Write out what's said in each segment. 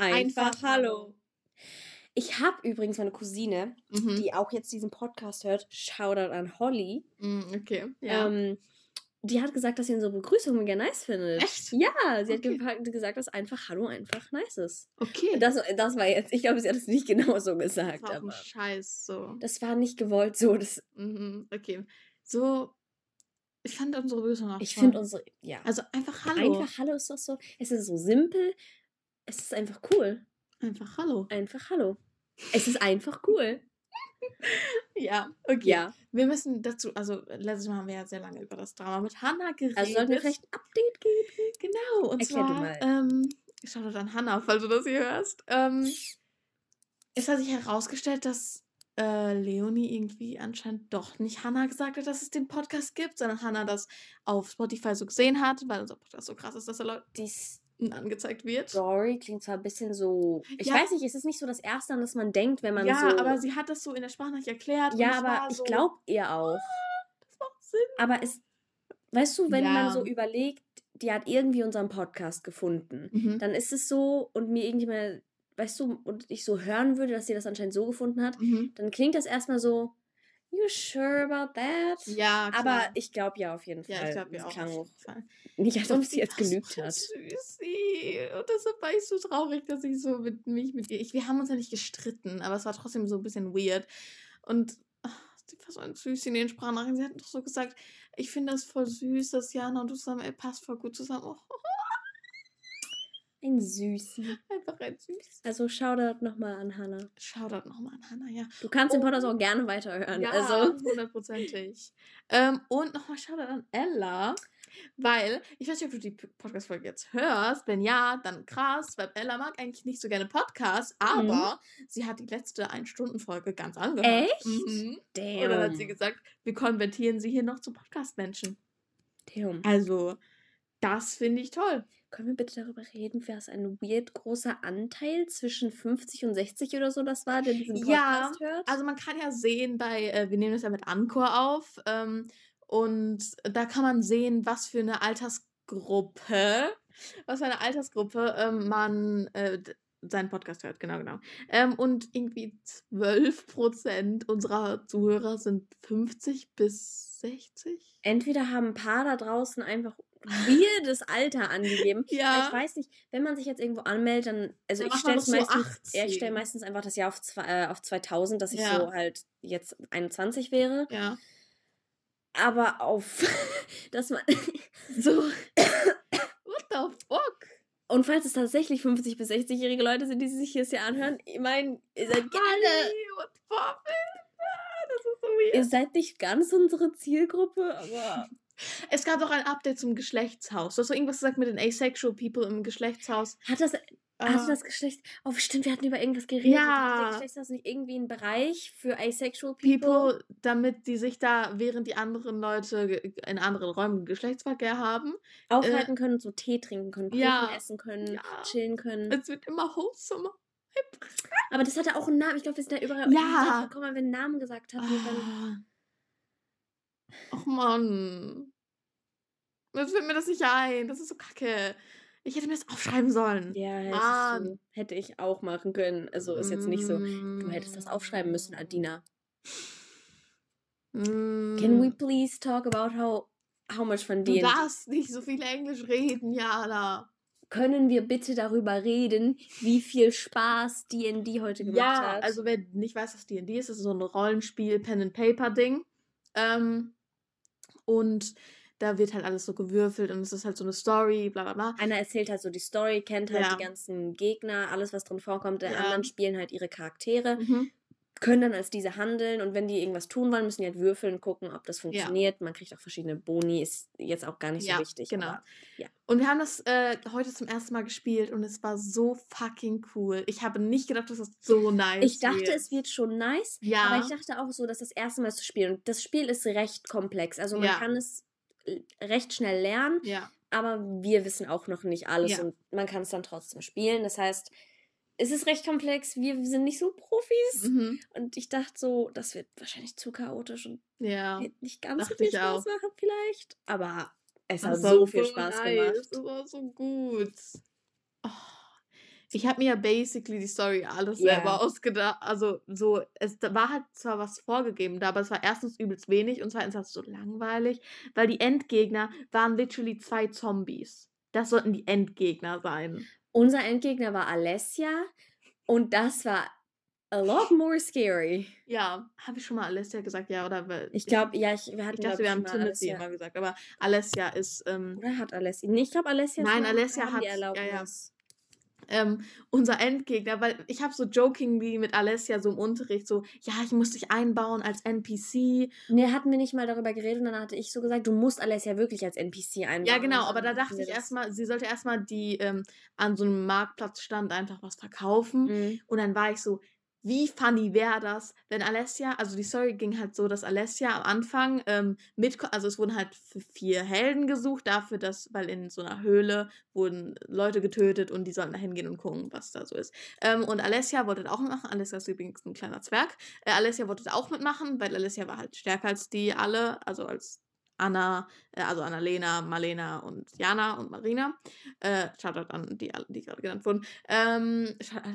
Einfach, Einfach Hallo. Ich habe übrigens meine Cousine, mhm. die auch jetzt diesen Podcast hört. Shoutout an Holly. Mm, okay. Ja. Ähm, die hat gesagt, dass sie unsere Begrüßung mega nice findet. Echt? Ja, sie okay. hat gesagt, dass einfach Hallo einfach nice ist. Okay. Das, das war jetzt, ich glaube, sie hat es nicht genau so gesagt. Das war aber Scheiß so. Das war nicht gewollt so. Das, mhm, okay. So, ich fand unsere Begrüßung auch Ich finde unsere, ja. Also einfach Hallo. Einfach Hallo ist doch so, es ist so simpel, es ist einfach cool. Einfach Hallo. Einfach Hallo. Es ist einfach cool. ja, okay. Ja. Wir müssen dazu, also letztes Mal haben wir ja sehr lange über das Drama mit Hannah geredet. Also sollten wir vielleicht ein Update geben? Genau, und Erklär zwar, ähm, schau doch an Hannah, falls du das hier hörst. Ähm, es hat sich herausgestellt, dass äh, Leonie irgendwie anscheinend doch nicht Hannah gesagt hat, dass es den Podcast gibt, sondern Hannah das auf Spotify so gesehen hat, weil unser Podcast so krass ist, dass er Leute dies angezeigt wird. Story klingt zwar ein bisschen so. Ich ja. weiß nicht, ist es nicht so das Erste, an das man denkt, wenn man ja, so. Ja, aber sie hat das so in der Sprachnachricht erklärt. Ja, aber ich so, glaube ihr auch. Ah, das macht Sinn. Aber es. Weißt du, wenn ja. man so überlegt, die hat irgendwie unseren Podcast gefunden, mhm. dann ist es so und mir irgendjemand, weißt du, und ich so hören würde, dass sie das anscheinend so gefunden hat, mhm. dann klingt das erstmal so, You sure about that? Ja, klar. Aber ich glaube ja auf jeden Fall. Ja, ich glaube ja auch. Klang auch nicht, als ob sie jetzt gelügt hat. Süßi. Und deshalb war ich so traurig, dass ich so mit mich mit ihr. Ich, wir haben uns ja nicht gestritten, aber es war trotzdem so ein bisschen weird. Und ach, sie war so ein Süßi in den Sprachnachrichten. Sie hat doch so gesagt, ich finde das voll süß, dass Jana und du zusammen, ey, passt voll gut zusammen. Oh, ein Süßi. Einfach ein Süß. Also Shoutout nochmal an Hannah. Shoutout nochmal an Hannah, ja. Du kannst oh. den Podcast auch gerne weiterhören. Ja, also. hundertprozentig. ähm, und nochmal Shoutout an Ella. Weil, ich weiß nicht, ob du die Podcast-Folge jetzt hörst. Wenn ja, dann krass, weil Ella mag eigentlich nicht so gerne Podcasts, aber mhm. sie hat die letzte Ein-Stunden-Folge ganz angehört. Echt? Mhm. Damn. Und dann hat sie gesagt, wir konvertieren sie hier noch zu Podcast-Menschen. Damn. Also, das finde ich toll. Können wir bitte darüber reden, wer es ein weird großer Anteil zwischen 50 und 60 oder so das war, der diesen Podcast ja, hört? Also man kann ja sehen bei, äh, wir nehmen das ja mit Anchor auf, ähm, und da kann man sehen, was für eine Altersgruppe, was für eine Altersgruppe ähm, man äh, seinen Podcast hört, genau, genau. Ähm, und irgendwie 12% unserer Zuhörer sind 50 bis 60. Entweder haben ein paar da draußen einfach weirdes Alter angegeben. Ja. Ich weiß nicht, wenn man sich jetzt irgendwo anmeldet, dann, also dann ich stelle meistens, ja, ich stelle meistens einfach das Jahr auf, zwei, äh, auf 2000, dass ich ja. so halt jetzt 21 wäre. Ja. Aber auf, dass man so, what the fuck? Und falls es tatsächlich 50- bis 60-jährige Leute sind, die sich hier hier anhören, ich meine, ihr seid gerne. What the fuck? Das ist so weird. Ihr seid nicht ganz unsere Zielgruppe, aber es gab auch ein Update zum Geschlechtshaus. Du hast so irgendwas gesagt mit den asexual people im Geschlechtshaus. Hat das, Hast du das Geschlecht. Oh, stimmt, wir hatten über irgendwas geredet. Ja. Hat Geschlechtshaus nicht irgendwie ein Bereich für asexual people? people? damit die sich da, während die anderen Leute in anderen Räumen Geschlechtsverkehr haben, aufhalten äh, können, so Tee trinken können, Kuchen ja. essen können, ja. chillen können. Es wird immer wholesomer. Aber das hatte auch einen Namen. Ich glaube, wir sind da überall ja. gekommen, weil wir einen Namen gesagt haben. Oh. Ach Mann. Jetzt fällt mir das nicht ein. Das ist so kacke. Ich hätte mir das aufschreiben sollen. Ja, hätte, hätte ich auch machen können. Also ist jetzt nicht so. Du hättest das aufschreiben müssen, Adina. Mm. Can we please talk about how, how much von dir. Du darfst nicht so viel Englisch reden, Jana. Können wir bitte darüber reden, wie viel Spaß D&D heute gemacht ja, hat? Ja, also wer nicht weiß, was D&D ist, ist so ein Rollenspiel, Pen-and-Paper-Ding. Ähm, und da wird halt alles so gewürfelt und es ist halt so eine Story, bla bla bla. Einer erzählt halt so die Story, kennt halt ja. die ganzen Gegner, alles, was drin vorkommt. Der ja. anderen spielen halt ihre Charaktere, mhm. Können dann als diese handeln und wenn die irgendwas tun wollen, müssen die halt würfeln, gucken, ob das funktioniert. Ja. Man kriegt auch verschiedene Boni, ist jetzt auch gar nicht so wichtig. Genau. Aber, ja. Und wir haben das äh, heute zum ersten Mal gespielt und es war so fucking cool. Ich habe nicht gedacht, dass das so nice Ich dachte, wird. es wird schon nice, ja. aber ich dachte auch so, dass das erste Mal zu spielen. Und das Spiel ist recht komplex. Also man kann es recht schnell lernen. Ja. Aber wir wissen auch noch nicht alles ja. und man kann es dann trotzdem spielen. Das heißt, es ist recht komplex. Wir sind nicht so Profis. Mhm. Und ich dachte so, das wird wahrscheinlich zu chaotisch und ja. wird nicht ganz so viel Spaß auch. machen, vielleicht. Aber es hat so viel Spaß nice. gemacht. Es war so gut. Oh. Ich habe mir ja basically die Story alles yeah. selber ausgedacht. Also so, es war halt zwar was vorgegeben da, aber es war erstens übelst wenig und zweitens war es so langweilig, weil die Endgegner waren literally zwei Zombies. Das sollten die Endgegner sein. Unser Endgegner war Alessia und das war a lot more scary. Ja, habe ich schon mal Alessia gesagt, ja, oder? Ich glaube, ja, ich, wir hatten, ich dachte, wir haben Timothy immer gesagt, aber Alessia ist. Ähm, oder hat Alessia? Nee, ich glaube, Alessia Nein, Alessia hat. Ja, ja ähm, unser Endgegner, weil ich habe so jokingly mit Alessia so im Unterricht so, ja, ich muss dich einbauen als NPC. Nee, hatten wir nicht mal darüber geredet und dann hatte ich so gesagt, du musst Alessia wirklich als NPC einbauen. Ja, genau, aber da dachte ich erstmal, sie sollte erstmal die ähm, an so einem Marktplatzstand einfach was verkaufen mhm. und dann war ich so, wie funny wäre das, wenn Alessia, also die Story ging halt so, dass Alessia am Anfang ähm, mit, also es wurden halt vier Helden gesucht, dafür, dass, weil in so einer Höhle wurden Leute getötet und die sollten da hingehen und gucken, was da so ist. Ähm, und Alessia wollte auch mitmachen, Alessia ist übrigens ein kleiner Zwerg. Äh, Alessia wollte auch mitmachen, weil Alessia war halt stärker als die alle, also als Anna, äh, also Annalena, Marlena und Jana und Marina. Äh, Shoutout an die, die gerade genannt wurden. Ähm,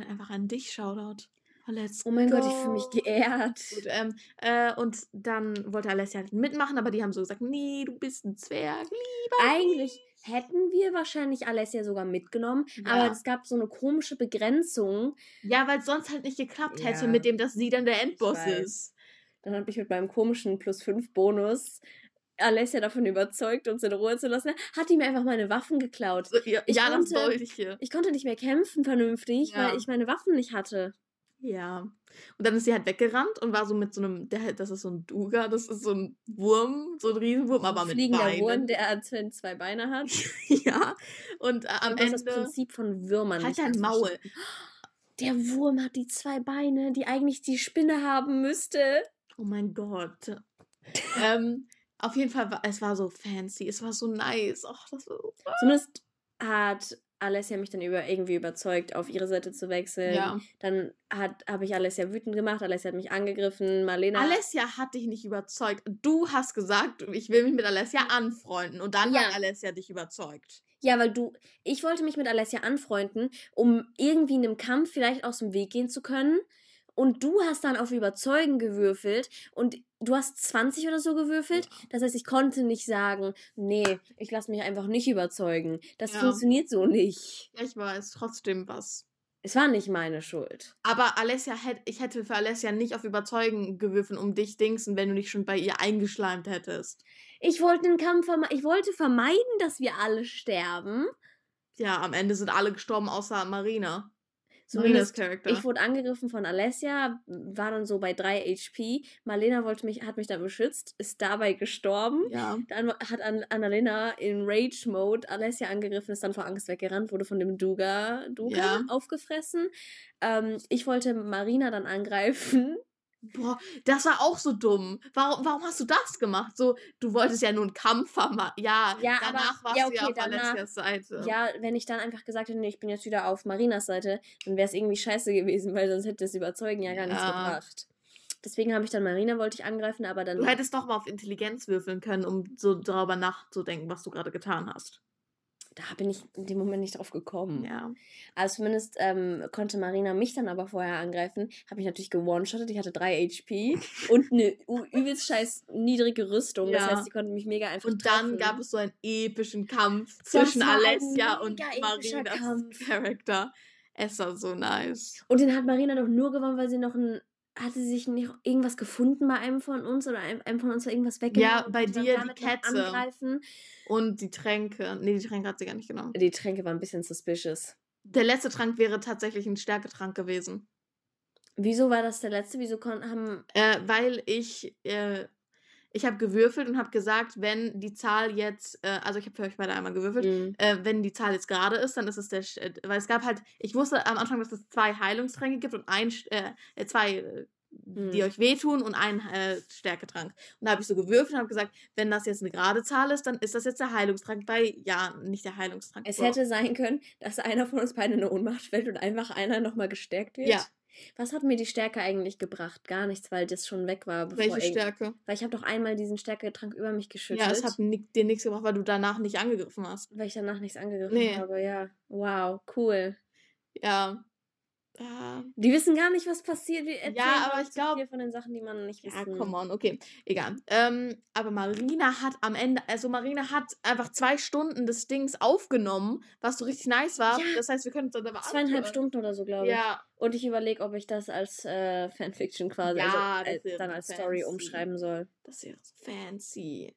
einfach an dich, Shoutout. Let's oh mein go. Gott, ich fühle mich geehrt. Gut, ähm, äh, und dann wollte Alessia halt mitmachen, aber die haben so gesagt, nee, du bist ein Zwerg, lieber. Eigentlich hätten wir wahrscheinlich Alessia sogar mitgenommen, ja. aber es gab so eine komische Begrenzung. Ja, weil es sonst halt nicht geklappt ja. hätte mit dem, dass sie dann der Endboss ist. Dann habe ich mit meinem komischen Plus 5 Bonus Alessia davon überzeugt, uns in Ruhe zu lassen, hat die mir einfach meine Waffen geklaut. Ja, ich ja konnte, das Dolche. Ich konnte nicht mehr kämpfen vernünftig, ja. weil ich meine Waffen nicht hatte. Ja. Und dann ist sie halt weggerannt und war so mit so einem, der, das ist so ein Duga, das ist so ein Wurm, so ein Riesenwurm, aber mit Fliegender Beinen. Wurm, der zwei Beine hat. ja. Und äh, am und das Ende. Das Prinzip von Würmern. Halt dein Maul. Der Wurm hat die zwei Beine, die eigentlich die Spinne haben müsste. Oh mein Gott. ähm, auf jeden Fall, es war so fancy, es war so nice. Ach, das war so Zumindest hat Alessia mich dann über, irgendwie überzeugt, auf ihre Seite zu wechseln. Ja. Dann habe ich Alessia wütend gemacht, Alessia hat mich angegriffen, Marlena. Alessia hat dich nicht überzeugt. Du hast gesagt, ich will mich mit Alessia anfreunden und dann ja. hat Alessia dich überzeugt. Ja, weil du, ich wollte mich mit Alessia anfreunden, um irgendwie in einem Kampf vielleicht aus dem Weg gehen zu können. Und du hast dann auf Überzeugen gewürfelt und du hast 20 oder so gewürfelt. Das heißt, ich konnte nicht sagen, nee, ich lasse mich einfach nicht überzeugen. Das ja. funktioniert so nicht. Ja, ich weiß, trotzdem was. Es war nicht meine Schuld. Aber Alessia hätte, ich hätte für Alessia nicht auf Überzeugen gewürfen, um dich dingsen, wenn du dich schon bei ihr eingeschleimt hättest. Ich wollte den Kampf ich wollte vermeiden, dass wir alle sterben. Ja, am Ende sind alle gestorben, außer Marina. Zumindest ich wurde angegriffen von Alessia, war dann so bei 3 HP. Marlena wollte mich, hat mich da beschützt, ist dabei gestorben. Ja. Dann hat Annalena in Rage-Mode Alessia angegriffen, ist dann vor Angst weggerannt, wurde von dem Duga, Duga ja. aufgefressen. Ähm, ich wollte Marina dann angreifen. Boah, das war auch so dumm. Warum, warum hast du das gemacht? So, du wolltest ja nur einen Kampf vermachen. Ja, ja, danach aber, warst ja, okay, du ja auf Alessias Seite. Ja, wenn ich dann einfach gesagt hätte, nee, ich bin jetzt wieder auf Marinas Seite, dann wäre es irgendwie scheiße gewesen, weil sonst hätte das Überzeugen ja gar ja. nichts gebracht. Deswegen habe ich dann Marina, wollte ich angreifen, aber dann. Du hättest doch mal auf Intelligenz würfeln können, um so darüber nachzudenken, was du gerade getan hast da bin ich in dem Moment nicht drauf gekommen. Ja. Also zumindest ähm, konnte Marina mich dann aber vorher angreifen. Habe ich natürlich gewone-shottet. Ich hatte 3 HP und eine übelst scheiß niedrige Rüstung. Ja. Das heißt, sie konnte mich mega einfach Und dann gab es so einen epischen Kampf zwischen Alessia und Marinas Charakter. Es war so nice. Und den hat Marina doch nur gewonnen, weil sie noch ein hatte sich nicht irgendwas gefunden bei einem von uns oder einem, einem von uns war irgendwas weggenommen? Ja, bei dir die Kette. Angreifen. Und die Tränke. Nee, die Tränke hat sie gar nicht genommen. Die Tränke waren ein bisschen suspicious. Der letzte Trank wäre tatsächlich ein Stärketrank gewesen. Wieso war das der letzte? Wieso haben. Äh, weil ich. Äh, ich habe gewürfelt und habe gesagt, wenn die Zahl jetzt, äh, also ich habe für euch beide einmal gewürfelt, mhm. äh, wenn die Zahl jetzt gerade ist, dann ist es der, äh, weil es gab halt, ich wusste am Anfang, dass es zwei Heilungstränke gibt und ein, äh, äh, zwei die mhm. euch wehtun und einen äh, Stärketrank. Und da habe ich so gewürfelt und habe gesagt, wenn das jetzt eine gerade Zahl ist, dann ist das jetzt der Heilungstrank bei, ja, nicht der Heilungstrank. Es Bro. hätte sein können, dass einer von uns beiden in eine Ohnmacht fällt und einfach einer nochmal gestärkt wird. Ja, was hat mir die Stärke eigentlich gebracht? Gar nichts, weil das schon weg war. Welche Stärke? Weil ich habe doch einmal diesen Stärketrank über mich geschüttet. Ja, es hat dir nichts gebracht, weil du danach nicht angegriffen hast. Weil ich danach nichts angegriffen nee. habe, ja. Wow, cool. Ja. Uh, die wissen gar nicht, was passiert. ja, aber ich glaube. von den Sachen, die man nicht wissen. Ja, come on, okay. Egal. Ähm, aber Marina hat am Ende, also Marina hat einfach zwei Stunden des Dings aufgenommen, was so richtig nice war. Ja. Das heißt, wir können uns dann aber Zweieinhalb Stunden oder so, glaube ich. Ja. Und ich überlege, ob ich das als äh, Fanfiction quasi, ja, also, äh, dann als fancy. Story umschreiben soll. Das wäre so fancy.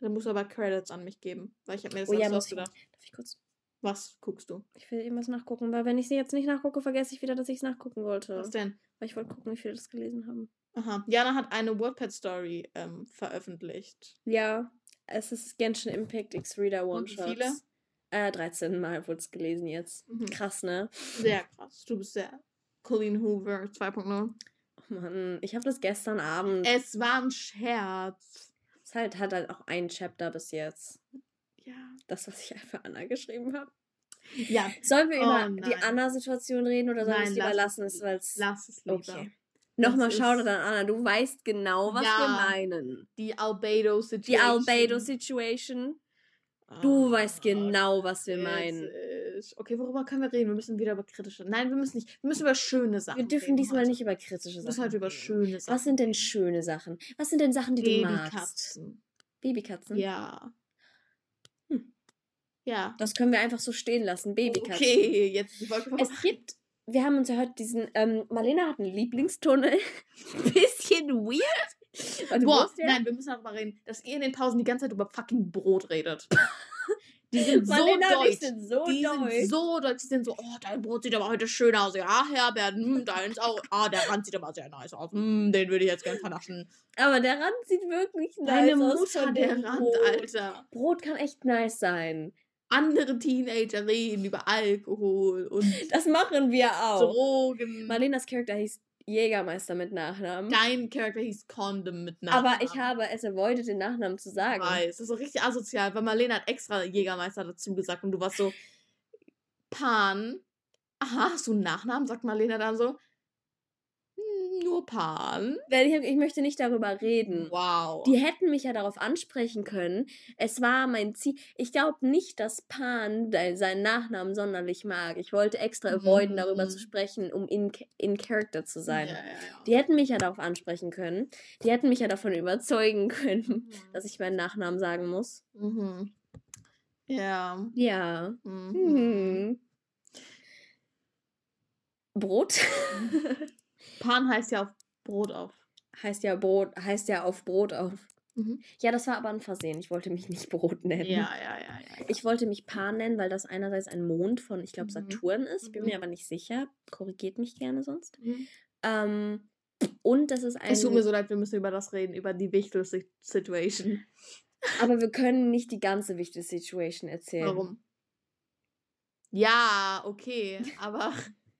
Dann musst du aber Credits an mich geben, weil ich habe mir das oh, ja, ausgedacht. Darf ich kurz? Was guckst du? Ich will irgendwas nachgucken, weil wenn ich sie jetzt nicht nachgucke, vergesse ich wieder, dass ich es nachgucken wollte. Was denn? Weil ich wollte gucken, wie viele das gelesen haben. Aha. Jana hat eine WordPad-Story ähm, veröffentlicht. Ja, es ist Genshin Impact X-Reader One-Shot. Wie viele? Äh, 13 Mal wurde es gelesen jetzt. Mhm. Krass, ne? Sehr krass. Du bist der Colleen Hoover 2.0. Oh Mann, ich habe das gestern Abend. Es war ein Scherz. Es halt, hat halt auch ein Chapter bis jetzt. Ja. Das, was ich für Anna geschrieben habe. Ja. Sollen wir über oh, die Anna-Situation reden oder sollen wir es lieber lassen? Es, lass es lieber. Okay. Nochmal Shoutout an Anna, du weißt genau, was ja, wir meinen. Die Albedo-Situation. Die Albedo-Situation. Du oh, weißt genau, was wir meinen. Okay, worüber können wir reden? Wir müssen wieder über kritische. Nein, wir müssen nicht. Wir müssen über schöne Sachen. Wir dürfen diesmal heute. nicht über kritische Sachen. Wir müssen heute über schöne Sachen. Was sind denn schöne Sachen? Was sind denn Sachen, die Babykatzen. du magst? Babykatzen. Ja. Ja. Das können wir einfach so stehen lassen. Babykatzen. Okay, jetzt die Folge Es gibt, wir haben uns ja heute diesen, ähm, Marlena hat einen Lieblingstunnel. Bisschen weird. Boah, ja nein, wir müssen darüber reden, dass ihr in den Pausen die ganze Zeit über fucking Brot redet. Die sind so deutsch. Sind so die deutsch. sind so deutsch. Die sind so, oh, dein Brot sieht aber heute schön aus. Ja, Herbert, hm, deins auch. Ah, der Rand sieht aber sehr nice aus. Hm, den würde ich jetzt gerne vernaschen. Aber der Rand sieht wirklich nice Deine aus. Deine Mutter, der Rand, Brot. Alter. Brot kann echt nice sein andere Teenager reden über Alkohol und. Das machen wir auch. Drogen. Marlenas Charakter hieß Jägermeister mit Nachnamen. Dein Charakter hieß Condom mit Nachnamen. Aber ich habe es avoided, den Nachnamen zu sagen. Ich weiß, das ist so richtig asozial, weil Marlene hat extra Jägermeister dazu gesagt und du warst so. Pan. Aha, hast du einen Nachnamen? Sagt Marlene dann so nur Pan. Ich, ich möchte nicht darüber reden. Wow. Die hätten mich ja darauf ansprechen können. Es war mein Ziel. Ich glaube nicht, dass Pan seinen Nachnamen sonderlich mag. Ich wollte extra mhm. avoiden, darüber zu sprechen, um in, in Character zu sein. Ja, ja, ja. Die hätten mich ja darauf ansprechen können. Die hätten mich ja davon überzeugen können, mhm. dass ich meinen Nachnamen sagen muss. Mhm. Ja. Ja. Mhm. mhm. Brot. Pan heißt ja auf Brot auf. Heißt ja Brot, heißt ja auf Brot auf. Mhm. Ja, das war aber ein Versehen. Ich wollte mich nicht Brot nennen. Ja, ja, ja, ja. Ich wollte mich Pan nennen, weil das einerseits ein Mond von, ich glaube, mhm. Saturn ist. Ich bin mir mhm. aber nicht sicher. Korrigiert mich gerne sonst. Ähm, und das ist ein. Es tut mir so leid, wir müssen über das reden, über die Wichtel-Situation. Aber wir können nicht die ganze Wichtel-Situation erzählen. Warum? Ja, okay, aber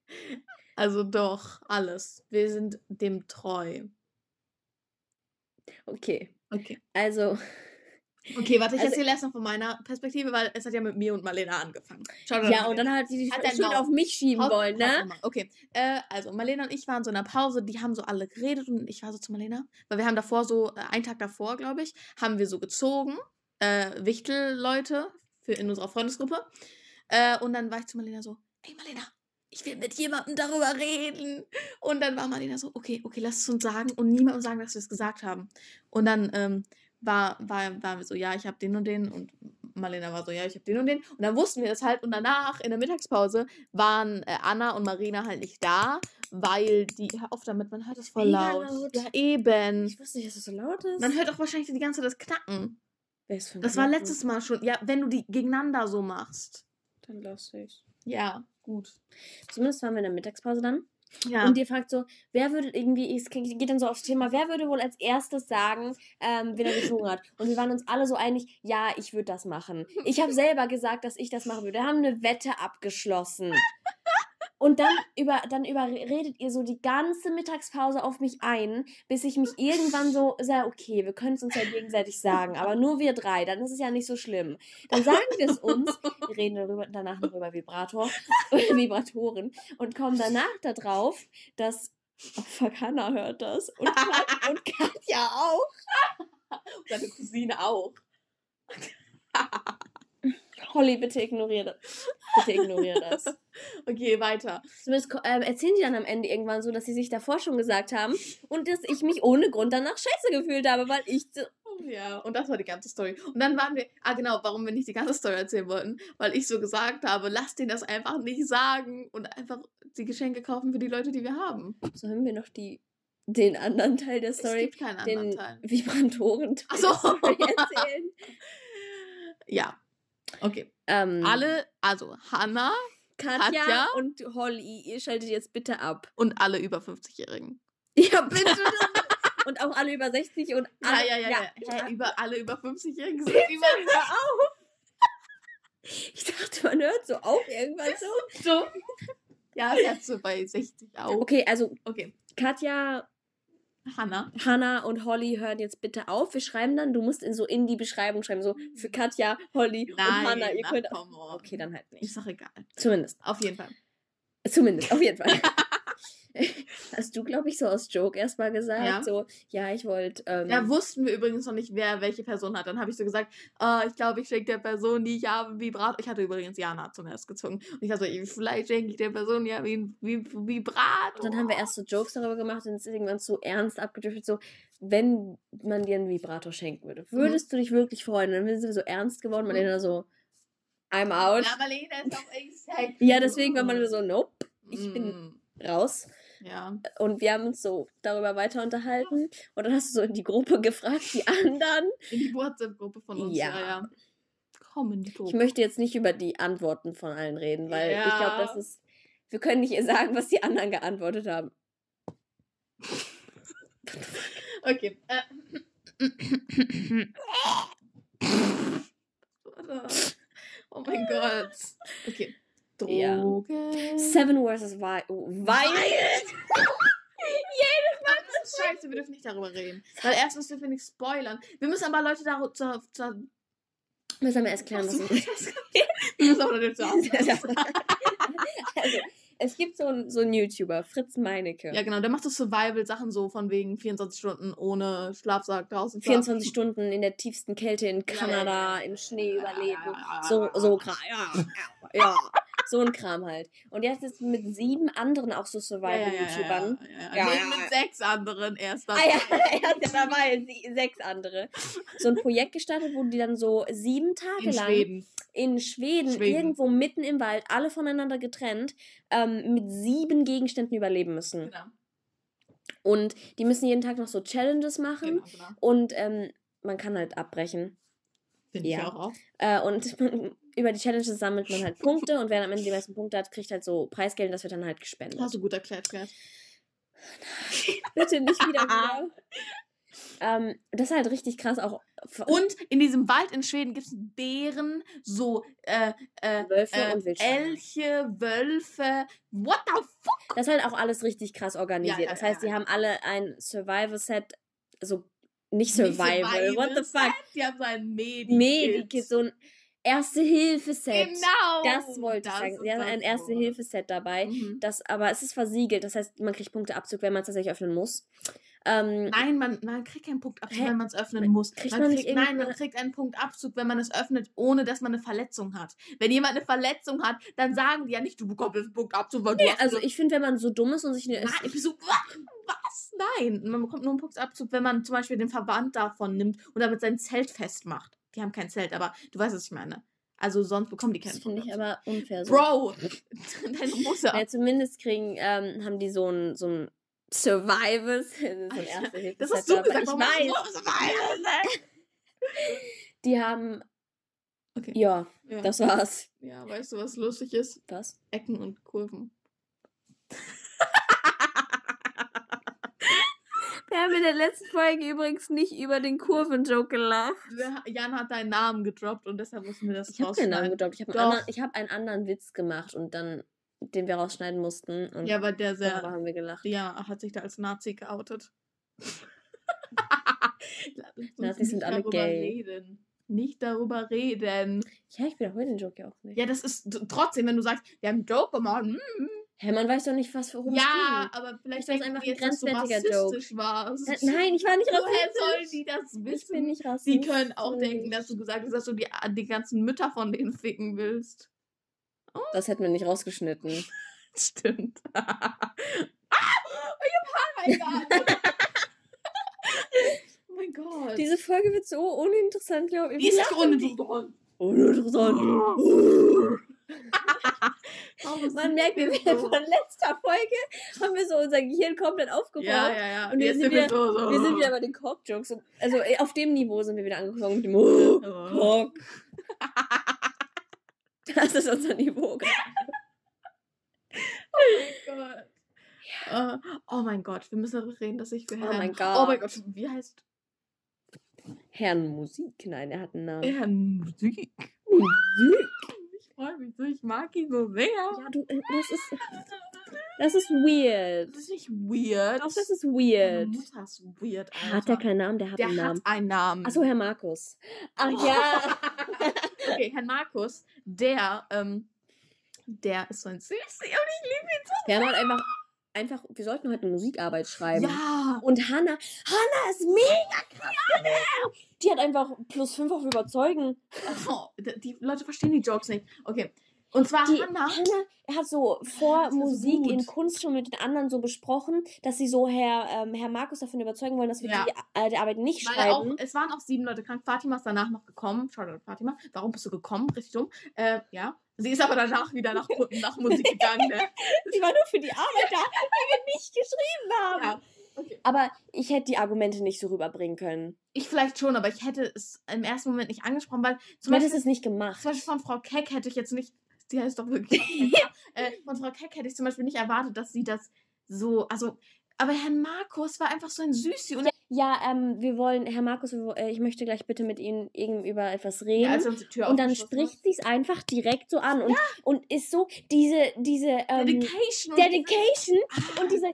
also doch, alles. Wir sind dem treu. Okay. Okay. Also. Okay, warte, ich also, erzähle erst noch von meiner Perspektive, weil es hat ja mit mir und Marlena angefangen. Schau ja, und dann hat sie die hat Schuld auf mich schieben Haus, wollen, ne? Okay, äh, also Marlena und ich waren so in einer Pause, die haben so alle geredet und ich war so zu Marlena, weil wir haben davor so, äh, einen Tag davor, glaube ich, haben wir so gezogen, äh, Wichtel-Leute in unserer Freundesgruppe. Äh, und dann war ich zu Marlena so, ey Marlena, ich will mit jemandem darüber reden. Und dann war Marlena so, okay, okay, lass es uns sagen und niemandem sagen, dass wir es gesagt haben. Und dann ähm, war, war, waren wir so, ja, ich habe den und den. Und Marlena war so, ja, ich habe den und den. Und dann wussten wir das halt. Und danach, in der Mittagspause, waren äh, Anna und Marina halt nicht da, weil die, hör auf damit, man hört es voll laut. laut. Ja, eben. Ich wusste nicht, dass es so laut ist. Man hört auch wahrscheinlich die ganze Zeit das Knacken. Das Knacken? war letztes Mal schon. Ja, wenn du die gegeneinander so machst. Dann lass ich. Ja. Gut. Zumindest waren wir in der Mittagspause dann. Ja. Und ihr fragt so, wer würde irgendwie, es geht dann so aufs Thema, wer würde wohl als erstes sagen, ähm, wen er gezogen hat? Und wir waren uns alle so einig, ja, ich würde das machen. Ich habe selber gesagt, dass ich das machen würde. Wir haben eine Wette abgeschlossen. Und dann, über, dann überredet ihr so die ganze Mittagspause auf mich ein, bis ich mich irgendwann so sage, okay, wir können es uns ja gegenseitig sagen, aber nur wir drei, dann ist es ja nicht so schlimm. Dann sagen wir es uns, wir reden darüber, danach noch über Vibrator, Vibratoren und kommen danach darauf, dass oh fuck, hört das und, und Katja auch. Und deine Cousine auch. Holly, bitte ignoriere das. Bitte ignoriere das. okay, weiter. Zumindest äh, erzählen die dann am Ende irgendwann so, dass sie sich davor schon gesagt haben und dass ich mich ohne Grund danach scheiße gefühlt habe, weil ich so. Ja, und das war die ganze Story. Und dann waren wir, ah genau, warum wir nicht die ganze Story erzählen wollten, weil ich so gesagt habe, lass denen das einfach nicht sagen und einfach die Geschenke kaufen für die Leute, die wir haben. So haben wir noch die den anderen Teil der Story, es gibt keinen anderen den Teil. Vibrantoren-Teil so. erzählen. ja, okay. Ähm, alle, also Hannah, Katja, Katja, und Holly, ihr schaltet jetzt bitte ab. Und alle über 50-Jährigen. Ja, bitte. und auch alle über 60 und alle, ja, ja, ja, ja. ja. über alle über 50-Jährigen sind die mal auf. Ich dachte, man hört so auf irgendwann so. So. Ja, jetzt so bei 60 auf. Okay, also okay. Katja Hannah. Hannah und Holly hören jetzt bitte auf. Wir schreiben dann, du musst in so in die Beschreibung schreiben, so für Katja, Holly Nein, und Hannah. Ihr könnt. Okay, dann halt nicht. Ist doch egal. Zumindest. Auf jeden Fall. Zumindest, auf jeden Fall. Hast du, glaube ich, so aus Joke erstmal gesagt, ja. so, ja, ich wollte. Ähm, ja, wussten wir übrigens noch nicht, wer welche Person hat. Dann habe ich so gesagt, oh, ich glaube, ich schenke der Person, die ich habe, Vibrator. Ich hatte übrigens Jana zum erst gezogen. Und ich dachte so, vielleicht schenke ich der Person ja wie ein Vibrator. Und dann haben wir erst so Jokes darüber gemacht und es ist irgendwann so ernst abgedriftet, so, wenn man dir einen Vibrator schenken würde, mhm. würdest mhm. du dich wirklich freuen? Und dann sind wir so ernst geworden, man mhm. dann so, I'm out. Ja, Marlene ist doch echt Ja, deswegen war man so, nope, ich bin mhm. raus. Ja. Und wir haben uns so darüber weiter unterhalten. Und dann hast du so in die Gruppe gefragt, die anderen. In die WhatsApp-Gruppe von uns. Ja. ja, ja. Komm in die Gruppe. Ich möchte jetzt nicht über die Antworten von allen reden, weil ja. ich glaube, das ist. Wir können nicht sagen, was die anderen geantwortet haben. okay. Äh. oh mein Gott. Okay. Drogen. Ja. Seven vs. Wild. Wild. Jedes Mal. Ist scheiße, wir dürfen nicht darüber reden. Weil erstens dürfen wir nicht spoilern. Wir müssen aber Leute da zur. zur müssen wir erst klären, was wir müssen aber Leute zu Also, es gibt so einen, so einen YouTuber, Fritz Meinecke. Ja, genau, der macht so Survival-Sachen so von wegen 24 Stunden ohne Schlafsack draußen. 24 Stunden in der tiefsten Kälte in Kanada, im Schnee überleben. So, so, ja, ja so ein Kram halt. Und er ist jetzt mit sieben anderen auch so Survival-YouTubern. Ja, ja, ja, nee, mit sechs anderen erst. Ah, ja, er ist ja dabei, sechs andere. So ein Projekt gestartet, wo die dann so sieben Tage in lang Schweden. in Schweden, Schweden, irgendwo mitten im Wald, alle voneinander getrennt, ähm, mit sieben Gegenständen überleben müssen. Genau. Und die müssen jeden Tag noch so Challenges machen. Genau, genau. Und ähm, man kann halt abbrechen. Finde ja. ich auch. auch. Äh, und man, über die Challenges sammelt man halt Punkte und wer am Ende die meisten Punkte hat, kriegt halt so Preisgeld und das wird dann halt gespendet. Hast du gut erklärt, Gerd. Bitte nicht wieder wieder. ähm, das ist halt richtig krass auch. Und in diesem Wald in Schweden gibt es Bären, so äh, äh, Wölfe äh, und Elche, Wölfe. What the fuck? Das ist halt auch alles richtig krass organisiert. Ja, ja, das heißt, ja, die haben alle ein Survival-Set, so nicht Survival, nicht Survival what the fuck? Die haben so ein Medikit. Medikit, so ein Erste-Hilfe-Set. Genau. Das wollte das ich sagen. Ja, ein Erste-Hilfe-Set dabei. Mhm. Das, aber es ist versiegelt. Das heißt, man kriegt Punkteabzug, wenn man es tatsächlich öffnen muss. Ähm, nein, man, man kriegt keinen Punktabzug, Hä? wenn man es öffnen muss. Kriegt man, man kriegt, nein, man kriegt einen Punktabzug, wenn man es öffnet, ohne dass man eine Verletzung hat. Wenn jemand eine Verletzung hat, dann sagen die ja nicht, du bekommst einen Punktabzug, weil nee, du Also ich finde, wenn man so dumm ist und sich eine. Nein, ich so, was? Nein, man bekommt nur einen Punktabzug, wenn man zum Beispiel den Verband davon nimmt und damit sein Zelt festmacht. Die haben kein Zelt, aber du weißt, was ich meine. Also sonst bekommen die keinen Das finde ich aber unfair. So. Bro! Deine Mutter. Ja, zumindest kriegen, ähm, haben die so ein, so ein Survivors. So ein das hast du gesagt, ich weiß. So die haben. Okay. Ja, ja, das war's. Ja, weißt du, was lustig ist? Was? Ecken und Kurven. Wir haben in der letzten Folge übrigens nicht über den Kurvenjoke gelacht. Jan hat deinen Namen gedroppt und deshalb mussten wir das Ich habe keinen Namen gedroppt. Ich habe einen, hab einen anderen Witz gemacht und dann den wir rausschneiden mussten. Und ja, aber der sehr. Darüber haben wir gelacht. Ja, hat sich da als Nazi geoutet. Nazis sind alle gay. Reden. Nicht darüber reden. Ja, ich wiederhole den Joke ja auch nicht. Ja, das ist trotzdem, wenn du sagst, wir haben einen Joke gemacht. Mm, Hä, man weiß doch nicht, was worum Ja, aber vielleicht war es einfach ein grenzwertiger Joke. Warst. Äh, nein, ich war nicht rassistisch. Woher sollen die das wissen? Ich bin nicht rassistisch. Sie können auch denken, dass du gesagt hast, dass du die, die ganzen Mütter von denen ficken willst. Oh. Das hätten wir nicht rausgeschnitten. Stimmt. ah, ich hab Haare Oh mein Gott. Diese Folge wird so uninteressant, glaube ich. Die ist uninteressant. Uninteressant. Man merkt, wir werden von letzter Folge haben wir so unser Gehirn komplett aufgebaut. Ja, ja, ja. Und wir sind, wieder, so, so. wir sind wieder bei den Cock-Jokes. Also äh, auf dem Niveau sind wir wieder angefangen mit dem oh, Cock. Das ist unser Niveau. oh mein Gott. Ja. Uh, oh mein Gott, wir müssen darüber reden, dass ich für oh Herrn... Oh mein Gott. Oh mein Gott, wie heißt... Herrn Musik? Nein, er hat einen Namen. Herrn Musik. Musik freue mich so, ich mag ihn so sehr. Ja, du, das ist. Das ist weird. Das ist nicht weird. Doch, das ist weird. Mutter ist weird, Alter. Hat der keinen Namen? Der hat der einen Namen. Der hat einen Namen. Achso, Herr Markus. Ach oh. ja. okay, Herr Markus, der, ähm, der ist so ein Süßi und ich liebe ihn so. Der hat einfach einfach, wir sollten heute eine Musikarbeit schreiben. Ja. Und Hannah, Hannah ist mega krass. Die hat einfach plus fünf auf Überzeugen. Oh, die Leute verstehen die Jokes nicht. Okay. Und zwar die, Hannah. Hannah hat so vor Musik so in Kunst schon mit den anderen so besprochen, dass sie so Herr, ähm, Herr Markus davon überzeugen wollen, dass wir ja. die, äh, die Arbeit nicht Weil schreiben. Auch, es waren auch sieben Leute krank. Fatima ist danach noch gekommen. Schau Fatima. Warum bist du gekommen? Richtig dumm. Äh, ja. Sie ist aber danach wieder nach, nach Musik gegangen. Ne? Sie war nur für die Arbeit da, die wir nicht geschrieben haben. Ja. Okay. Aber ich hätte die Argumente nicht so rüberbringen können. Ich vielleicht schon, aber ich hätte es im ersten Moment nicht angesprochen, weil zum Beispiel, es nicht gemacht. Zum Beispiel von Frau Keck hätte ich jetzt nicht, die heißt doch wirklich. äh, von Frau Keck hätte ich zum Beispiel nicht erwartet, dass sie das so, also, aber Herr Markus war einfach so ein Süßi und ja, ja, ähm, wir wollen, Herr Markus, äh, ich möchte gleich bitte mit Ihnen über etwas reden. Ja, also die Tür und dann spricht sie es einfach direkt so an und, ja. und ist so diese, diese ähm, Dedication, Dedication und, und diese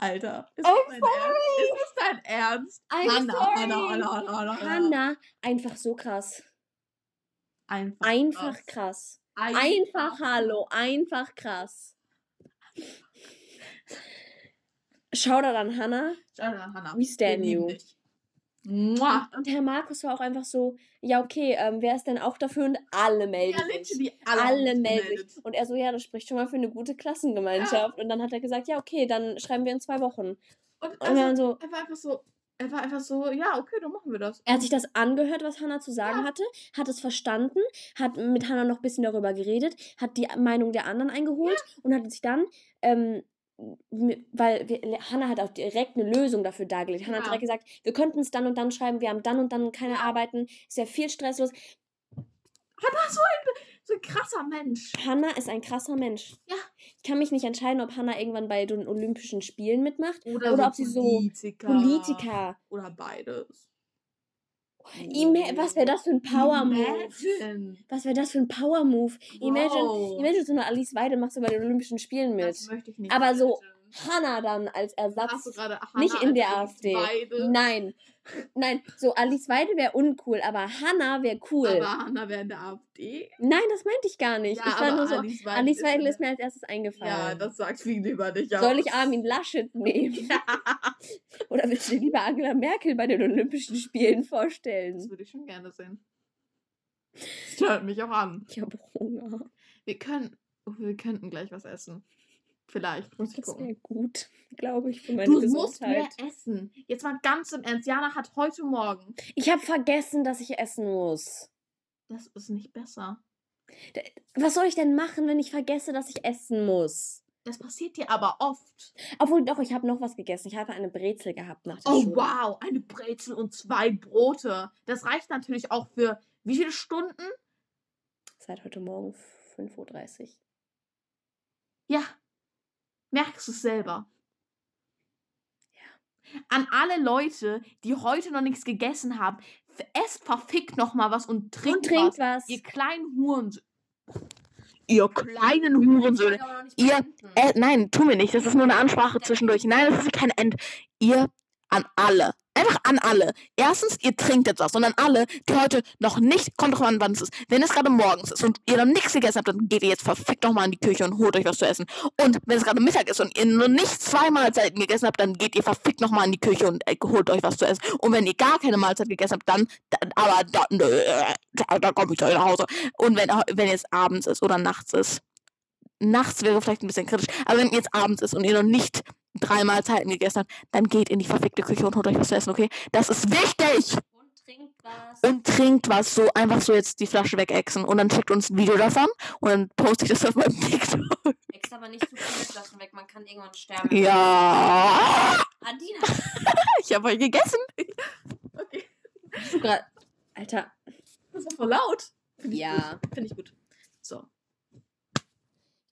Alter, ist, oh, das, dein Ernst? ist das dein Ernst? I'm Hanna, sorry. Hanna, Hanna, Hanna, Hanna, Hanna, einfach so krass. Einfach, einfach krass. krass. Einfach, einfach hallo, einfach krass. Shoutout an Hannah. Shoutout an Hannah. We stand you. Mua. Und Herr Markus war auch einfach so, ja, okay, ähm, wer ist denn auch dafür? Und alle melden ja, sich. Alle, alle melden sich. Und er so, ja, das spricht schon mal für eine gute Klassengemeinschaft. Ja. Und dann hat er gesagt, ja, okay, dann schreiben wir in zwei Wochen. Und, also, und so, er war einfach so, er war einfach so, ja, okay, dann machen wir das. Er hat sich das angehört, was Hannah zu sagen ja. hatte, hat es verstanden, hat mit Hannah noch ein bisschen darüber geredet, hat die Meinung der anderen eingeholt und hat sich dann ähm, weil wir, Hannah hat auch direkt eine Lösung dafür dargelegt. Hannah ja. hat direkt gesagt, wir könnten es dann und dann schreiben, wir haben dann und dann keine Arbeiten, ist ja viel stresslos. Hannah ist so ein, so ein krasser Mensch. Hannah ist ein krasser Mensch. Ja. Ich kann mich nicht entscheiden, ob Hannah irgendwann bei den Olympischen Spielen mitmacht oder, oder so ob sie Politiker. so Politiker. Oder beides. Ima was wäre das für ein Power Move? Was wäre das für ein Power Move? Wow. Imagine, imagine so eine Alice Weide machst du bei den Olympischen Spielen mit. Das möchte ich nicht. Aber so Hannah dann als Ersatz. Hast du gerade Hannah nicht in der AfD. Weide? Nein. Nein, so Alice Weide wäre uncool, aber Hannah wäre cool. Aber Hannah wäre in der AfD? Nein, das meinte ich gar nicht. Ja, ich war nur so, Alice Weidel, Alice Weidel ist, mir als erstes eingefallen. Ja, das sagt viel über dich aus. Soll ich Armin Laschet nehmen? Ja. Oder willst du dir lieber Angela Merkel bei den Olympischen Spielen vorstellen? Das würde ich schon gerne sehen. Das hört mich auch an. Ich habe Hunger. Wir können, oh, wir könnten gleich was essen. Vielleicht. Muss ich das wäre gut, glaube ich, für meine du Gesundheit. Du musst mehr essen. Jetzt mal ganz im Ernst. Jana hat heute Morgen. Ich habe vergessen, dass ich essen muss. Das ist nicht besser. Was soll ich denn machen, wenn ich vergesse, dass ich essen muss? Das passiert dir aber oft. Obwohl, doch, ich habe noch was gegessen. Ich habe eine Brezel gehabt nach der Oh, Schule. wow. Eine Brezel und zwei Brote. Das reicht natürlich auch für wie viele Stunden? Seit heute Morgen 5.30 Uhr. Ja, merkst du es selber. Ja. An alle Leute, die heute noch nichts gegessen haben, esst verfickt noch mal was und trinkt, und trinkt was. was. Ihr kleinen Huren. Ihr kleinen Hurensöhne. Ihr. Äh, nein, tu mir nicht. Das ist nur eine Ansprache zwischendurch. Nein, das ist kein End. Ihr an alle. Einfach an alle. Erstens, ihr trinkt jetzt was, sondern alle, die heute noch nicht, kommt drauf an, wann es ist. Wenn es gerade morgens ist und ihr noch nichts gegessen habt, dann geht ihr jetzt verfickt nochmal in die Küche und holt euch was zu essen. Und wenn es gerade Mittag ist und ihr noch nicht zwei Mahlzeiten gegessen habt, dann geht ihr verfickt nochmal in die Küche und äh, holt euch was zu essen. Und wenn ihr gar keine Mahlzeit gegessen habt, dann, dann aber dann, äh, da, da komme ich zu euch nach Hause. Und wenn, wenn es abends ist oder nachts ist, nachts wäre vielleicht ein bisschen kritisch, aber wenn jetzt abends ist und ihr noch nicht drei Mahlzeiten gegessen habt, dann geht in die verfickte Küche und holt euch was zu essen, okay? Das ist wichtig! Und trinkt was. Und trinkt was, so einfach so jetzt die Flasche wegexen und dann schickt uns ein Video davon und dann poste ich das auf meinem TikTok. Ex aber nicht zu viele Flaschen weg, man kann irgendwann sterben. Ja! Adina! ich habe euch gegessen! okay. Du grad, Alter. Das war voll laut. Find ja. Finde ich gut. So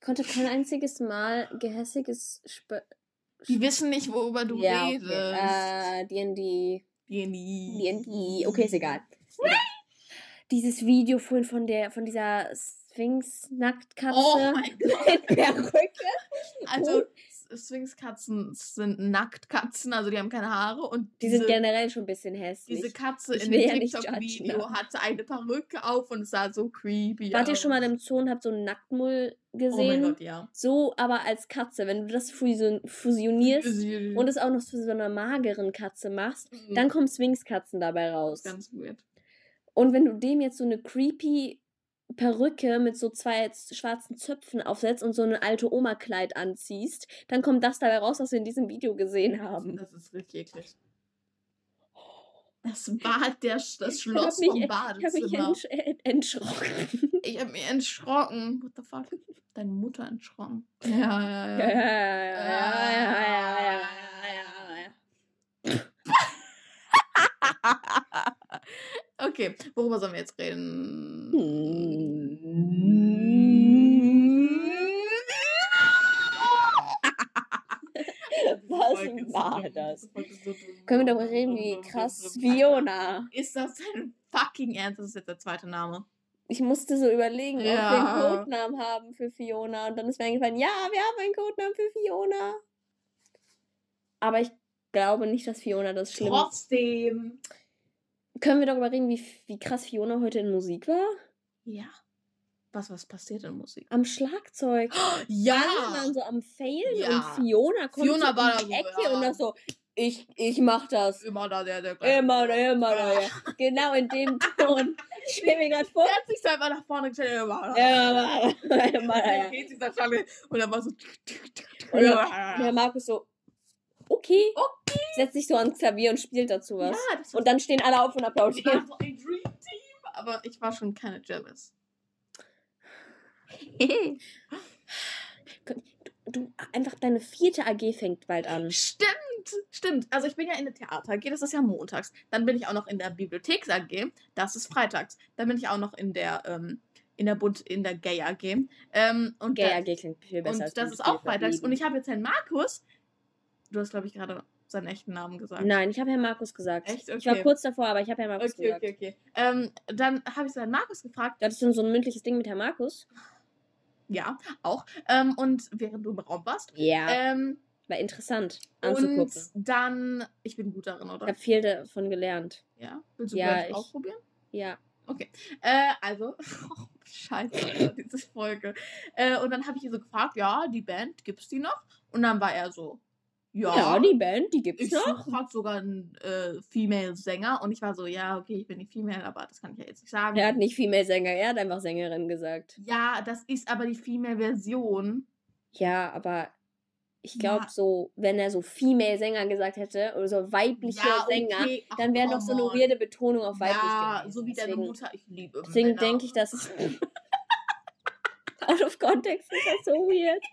konnte kein einziges Mal gehässiges. Sp die wissen nicht, worüber du ja, redest. Okay. Äh, D&D. D&D. D&D. Okay, ist egal. Dieses Video vorhin von der, von dieser Sphinx-Nacktkatze. Oh mein Gott. Mit Perücke. Also, Sphinx-Katzen sind Nacktkatzen, also die haben keine Haare. Und die diese, sind generell schon ein bisschen hässlich. Diese Katze in dem ja TikTok-Video hatte eine Perücke auf und es sah so creepy Wart aus. ihr schon mal im Zoo und habt so einen Nacktmull gesehen? Oh mein Gott, ja. So, aber als Katze, wenn du das fusionierst und es auch noch zu so einer mageren Katze machst, mhm. dann kommen Sphinx-Katzen dabei raus. Ganz weird. Und wenn du dem jetzt so eine creepy Perücke mit so zwei schwarzen Zöpfen aufsetzt und so ein alte Oma-Kleid anziehst, dann kommt das dabei raus, was wir in diesem Video gesehen haben. Das ist richtig eklig. Das Bad, der, das Schloss mich, vom Badezimmer. Ich habe mich entsch entschrocken. Ich habe mich erschrocken. What the fuck? Deine Mutter erschrocken. Ja, ja, ja. Ja, ja, ja, ja, ja, ja, ja, ja. Okay, worüber sollen wir jetzt reden? Was war das? Können wir mal reden, wie krass Fiona. Ist das dein fucking Ernst? Das ist jetzt der zweite Name. Ich musste so überlegen, ja. ob wir einen Codenamen haben für Fiona. Und dann ist mir eingefallen, ja, wir haben einen Codenamen für Fiona. Aber ich glaube nicht, dass Fiona das schlimm Trotzdem. Können wir darüber reden, wie, wie krass Fiona heute in Musik war? Ja. Was, was passiert in Musik? Am Schlagzeug. ja! Alle waren so am Failen ja. und Fiona kommt Fiona so war in die Ecke so, ja. und das so, ich, ich mach das. Immer da, der, der Immer da, immer da, ja. Genau in dem Ton. Ich stell mir gerade vor. Der hat sich selber nach vorne gestellt. Immer da. Ja, immer, immer da, ja. Und dann war so. Und der Markus so, okay. Okay. Setzt sich so ans Klavier und spielt dazu was. Ja, das und dann stehen alle auf und applaudieren. Das war so ein Dream Team. Aber ich war schon keine jealous. du, einfach deine vierte AG fängt bald an. Stimmt, stimmt. Also ich bin ja in der Theater AG, das ist ja montags. Dann bin ich auch noch in der Bibliotheks AG, das ist freitags. Dann bin ich auch noch in der ähm, in der Bund in der Gay AG. Ähm, und Gay AG klingt viel besser. Und das ist auch freitags. Und ich habe jetzt Herrn Markus, Du hast, glaube ich, gerade seinen echten Namen gesagt. Nein, ich habe Herrn Markus gesagt. Echt? Okay. Ich war kurz davor, aber ich habe Herrn Markus okay, gesagt. Okay, okay, okay. Ähm, dann habe ich so Herrn Markus gefragt. Hattest du so ein mündliches Ding mit Herrn Markus? Ja, auch. Ähm, und während du im Raum warst. Ja. Ähm, war interessant anzugucken. Und dann, ich bin gut darin, oder? Ich habe viel davon gelernt. Ja? Willst du ja, ich, ausprobieren? Ja. Okay. Äh, also, oh, scheiße, diese Folge. Äh, und dann habe ich ihn so gefragt, ja, die Band, gibt's die noch? Und dann war er so, ja, ja, die Band, die gibt's ich noch. Ich hat sogar einen äh, Female-Sänger und ich war so, ja, okay, ich bin nicht Female, aber das kann ich ja jetzt nicht sagen. Er hat nicht Female-Sänger, er hat einfach Sängerin gesagt. Ja, das ist aber die Female-Version. Ja, aber ich glaube ja. so, wenn er so Female-Sänger gesagt hätte oder so weibliche ja, okay. Sänger, Ach, dann wäre noch so eine weirde Betonung auf weiblich Ja, gewesen. so wie deine Mutter, ich liebe Deswegen denke ich, dass out of context ist das so weird.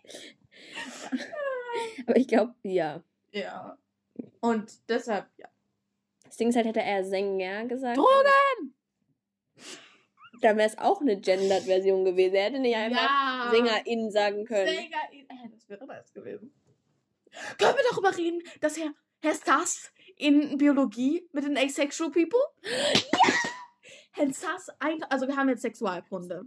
Aber ich glaube, ja. Ja. Und deshalb, ja. Das Ding ist halt, hätte er Sänger gesagt. Drogen! Dann wäre es auch eine Gendered-Version gewesen. Er hätte nicht einfach ja. Sängerin sagen können. Sängerin, das wäre nice gewesen. Können wir darüber reden, dass Herr, Herr Stas in Biologie mit den Asexual People? Ja! Herr Sass, also wir haben jetzt Sexualkunde.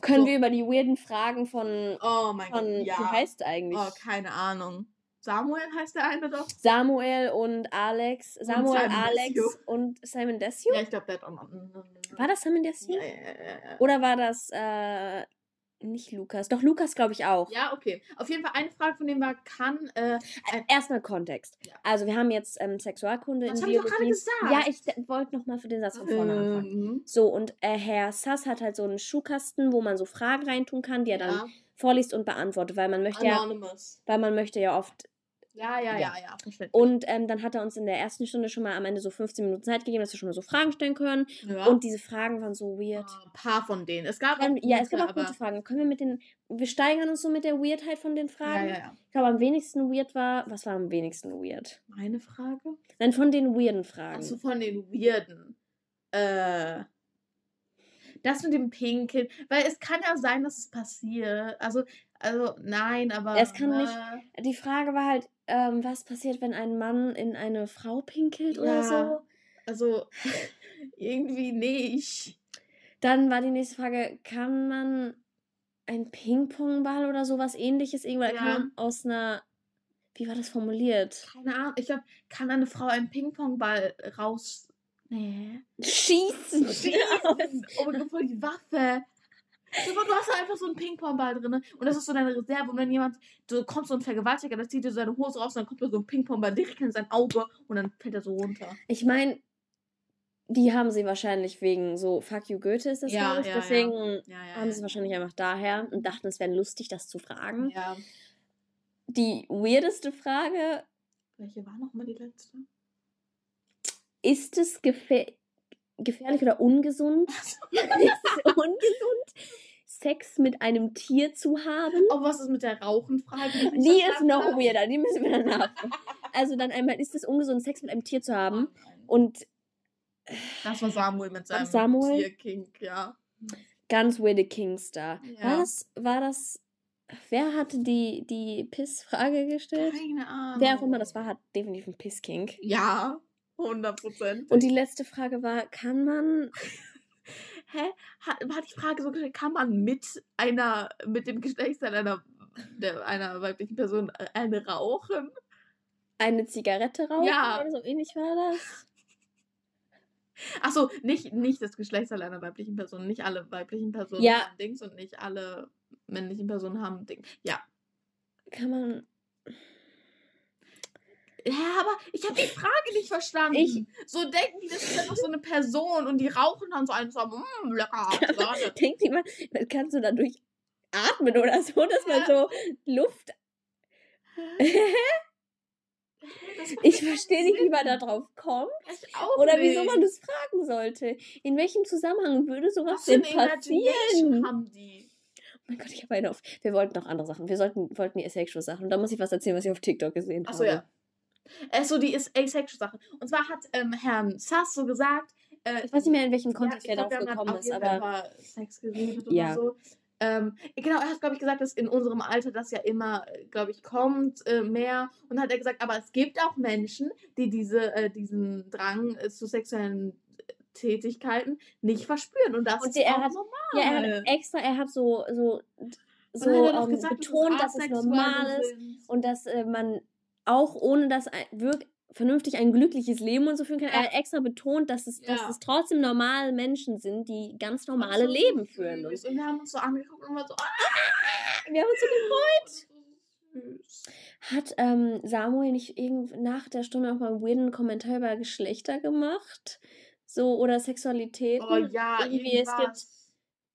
Können so. wir über die weirden Fragen von. Oh mein Gott. Ja. Wie heißt eigentlich? Oh, keine Ahnung. Samuel heißt der eine doch. Samuel und Alex. Samuel, und Alex Desio. und Simon Desio? Ja, ich glaube, der hat auch noch. War das Simon Desio? Ja, ja, ja, Oder war das äh, nicht Lukas? Doch, Lukas glaube ich auch. Ja, okay. Auf jeden Fall eine Frage von dem war, kann. Äh, äh, Erstmal Kontext. Ja. Also, wir haben jetzt ähm, Sexualkunde das in Biologie. Ich gerade gesagt. Ja, ich wollte nochmal für den Satz von vorne mhm. anfangen. So, und äh, Herr Sass hat halt so einen Schuhkasten, wo man so Fragen reintun kann, die er dann vorliest und beantwortet, weil man möchte Anonymous. ja. Weil man möchte ja oft ja, ja, ja, ja, verständlich. Und ähm, dann hat er uns in der ersten Stunde schon mal am Ende so 15 Minuten Zeit gegeben, dass wir schon mal so Fragen stellen können. Ja. Und diese Fragen waren so weird. Ah, ein paar von denen. Es gab auch gute, Ja, es gab auch gute Fragen. Können wir mit den. Wir steigern uns so mit der Weirdheit von den Fragen. Ja, ja, ja. Ich glaube, am wenigsten weird war. Was war am wenigsten weird? Meine Frage? Nein, von den weirden Fragen. Achso, von den weirden. Äh. Das mit dem Pinkeln, weil es kann ja sein, dass es passiert. Also, also nein, aber. Es kann äh, nicht. Die Frage war halt, ähm, was passiert, wenn ein Mann in eine Frau pinkelt ja, oder so? Also, irgendwie nicht. Dann war die nächste Frage, kann man ein Ping-Pong-Ball oder sowas ähnliches irgendwo, ja. kann man aus einer, wie war das formuliert? Keine Ahnung, ich glaube, kann eine Frau einen Ping-Pong-Ball raus, nee. Schießen! Schießen! oh voll die Waffe! Du hast halt einfach so einen Ping-Pong-Ball drin und das ist so deine Reserve. Und wenn jemand, du kommst so ein Vergewaltiger, der zieht dir seine Hose raus und dann kommt da so ein Ping-Pong-Ball direkt in sein Auge und dann fällt er so runter. Ich meine, die haben sie wahrscheinlich wegen so Fuck you Goethe ist das, ja, glaube ich. Ja, Deswegen ja. haben sie wahrscheinlich einfach daher und dachten, es wäre lustig, das zu fragen. Ja. Die weirdeste Frage. Welche war nochmal die letzte? Ist es gefährlich? Gefährlich oder ungesund. ungesund, Sex mit einem Tier zu haben. Oh, was ist mit der Rauchenfrage? Die ist noch weirder, die müssen wir dann haben. Also dann einmal, ist es ungesund, Sex mit einem Tier zu haben? Und das war Samuel mit seinem Samuel? Tier-King, ja. Ganz weirde Kingstar. Ja. War das, war das Wer hatte die, die Piss-Frage gestellt? Keine Ahnung. Wer auch immer das war, hat definitiv einen Piss-King. Ja. 100 Prozent. Und die letzte Frage war, kann man... Hä? Hat, war die Frage so gestellt, kann man mit einer, mit dem Geschlechtsteil einer, der, einer weiblichen Person äh, eine rauchen? Eine Zigarette rauchen? Ja. Oder so ähnlich war das? Achso, nicht, nicht das Geschlechtsteil einer weiblichen Person. Nicht alle weiblichen Personen ja. haben Dings und nicht alle männlichen Personen haben Dings. Ja. Kann man ja, aber ich habe die Frage nicht verstanden. Ich, so denken die, das ist einfach so eine Person und die rauchen dann so einen so, mmm, lecker. Denkt jemand, kannst du dadurch atmen oder so, dass man so Luft. ich verstehe nicht, wie man da drauf kommt. oder nicht. wieso man das fragen sollte. In welchem Zusammenhang würde sowas denn passieren? Haben die? Oh mein Gott, ich habe eine auf. Wir wollten noch andere Sachen. Wir sollten, wollten die Asexual Sachen. Und da muss ich was erzählen, was ich auf TikTok gesehen habe. Achso, ja. Äh, so die ist asexual Sache. Und zwar hat ähm, Herrn Sass so gesagt, äh, ich weiß nicht mehr, in welchem Kontext ja, er darauf gekommen ist, aber. Sex geredet ja. oder so. Ähm, genau, er hat, glaube ich, gesagt, dass in unserem Alter das ja immer, glaube ich, kommt äh, mehr. Und hat er gesagt, aber es gibt auch Menschen, die diese, äh, diesen Drang äh, zu sexuellen Tätigkeiten nicht verspüren. Und das und ist er hat, normal. Ja, er hat extra, er hat so, so, so ähm, gesagt, betont, dass es normal ist und dass äh, man auch ohne dass wirklich vernünftig ein glückliches Leben und so führen kann. Ja. Er hat extra betont, dass es, ja. dass es trotzdem normale Menschen sind, die ganz normale so Leben führen. Und, und wir haben uns so angeguckt und waren so, ah! wir haben uns so gefreut. Hat ähm, Samuel nicht irgend nach der Stunde auch mal einen weirden Kommentar über Geschlechter gemacht? So, oder Sexualität? Oh ja, irgendwie, es gibt,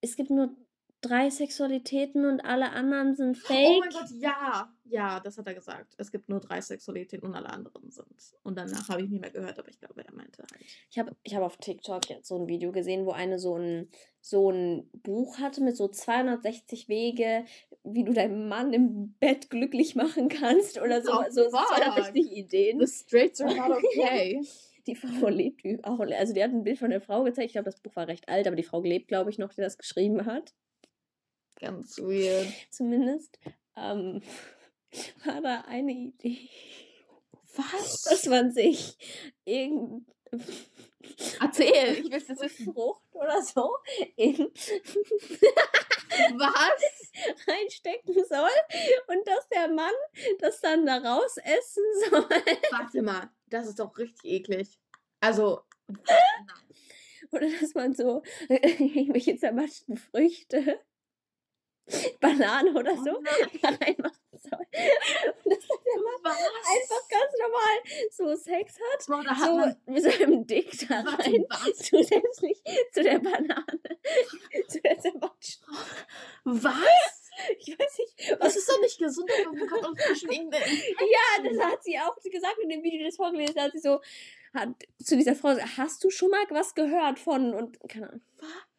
es gibt nur drei Sexualitäten und alle anderen sind fake. Oh mein Gott, ja. Ja, das hat er gesagt. Es gibt nur drei Sexualitäten und alle anderen sind. Und danach habe ich nicht mehr gehört, aber ich glaube, er meinte halt. Ich habe ich hab auf TikTok jetzt so ein Video gesehen, wo eine so ein, so ein Buch hatte mit so 260 Wege, wie du deinen Mann im Bett glücklich machen kannst oder so. Oh, so 260 Ideen. The straights are not okay. die Frau lebt auch. Also die hat ein Bild von der Frau gezeigt. Ich glaube, das Buch war recht alt, aber die Frau lebt, glaube ich, noch, die das geschrieben hat. Ganz weird. Zumindest ähm, war da eine Idee. Was? Dass man sich irgend. Erzähl, ich will es wissen. Frucht oder so in was reinstecken soll und dass der Mann das dann da raus essen soll. Warte mal, das ist doch richtig eklig. Also, nein. Oder dass man so irgendwelche zermatschten Früchte, Banane oder so, oh reinmachen soll. Und dass der Mann einfach ganz normal so Sex hat, Boah, hat so mit seinem Dick da rein, zusätzlich zu der Banane, zu der zermatschten. Was? Ich weiß nicht. Was ist doch nicht gesund, aber bekommt auch zwischen Ja, das hat sie auch gesagt in dem Video, das vorgelesen hat. Sie so, hat zu dieser Frau gesagt, hast du schon mal was gehört von und keine Ahnung. Was?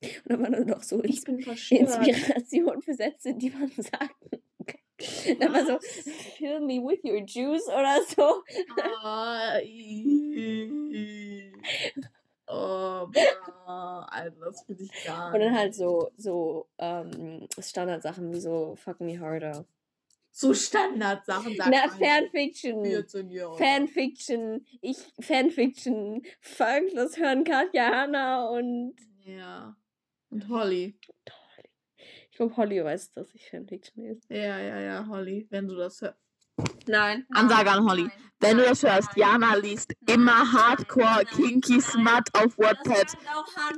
Und dann war dann doch so ich bin Inspiration für Sätze, die man sagt. Dann war so, fill me with your juice oder so. Oh, boah, Alter, das finde ich gar nicht. Und dann halt so, so ähm, Standardsachen wie so Fuck Me Harder. So Standardsachen, sagt Na, Fanfiction. Fanfiction. Ich, Fanfiction. Folgenlos hören Katja Hanna und. Ja. Und Holly. Holly. Ich glaube, Holly weiß, dass ich Fanfiction ist. Ja, ja, ja, Holly, wenn du das hörst. Nein. Ansage an Holly. Nein. Wenn du das hörst, Jana liest immer Hardcore Kinky Smut auf Wattpad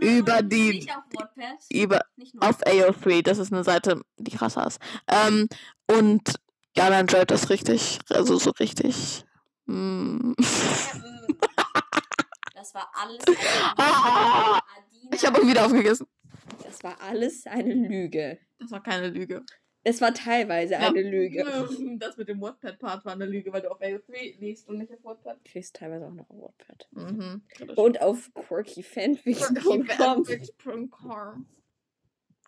über die nicht auf Wattpad. über auf AO3. Das ist eine Seite, die krasser ist. Ähm, und Jana enjoyt das richtig, also so richtig. Mm. Das war alles. ich habe wieder aufgegessen. Das war alles eine Lüge. Das war keine Lüge. Es war teilweise ja, eine Lüge. Das mit dem Wattpad-Part war eine Lüge, weil du auf AO3 liest und nicht auf Wattpad. Ich lese teilweise auch noch auf Wattpad. Mhm, und auf quirkyfanfiction.com.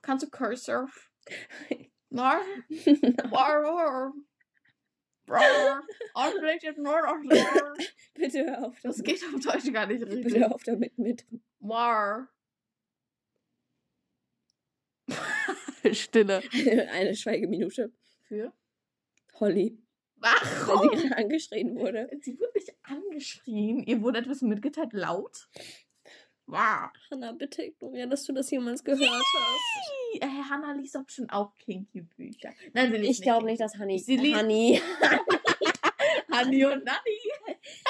Kannst du Cursor? Nein? War, Bitte hör auf. Das geht auf Deutsch gar nicht richtig. Bitte hör auf damit mit. War. Stille. Eine Schweigeminute. Für? Holly. Warum? Weil sie angeschrien wurde. Sie wurde nicht angeschrien. Ihr wurde etwas mitgeteilt laut. Wow. Hanna, bitte ignoriere, dass du das jemals gehört Yay! hast. Äh, Hanna liest doch schon auch Kinky-Bücher. Nein, sie liest Ich glaube nicht, dass Hanni. Sie liest. Hanni. Hanni und Nanni.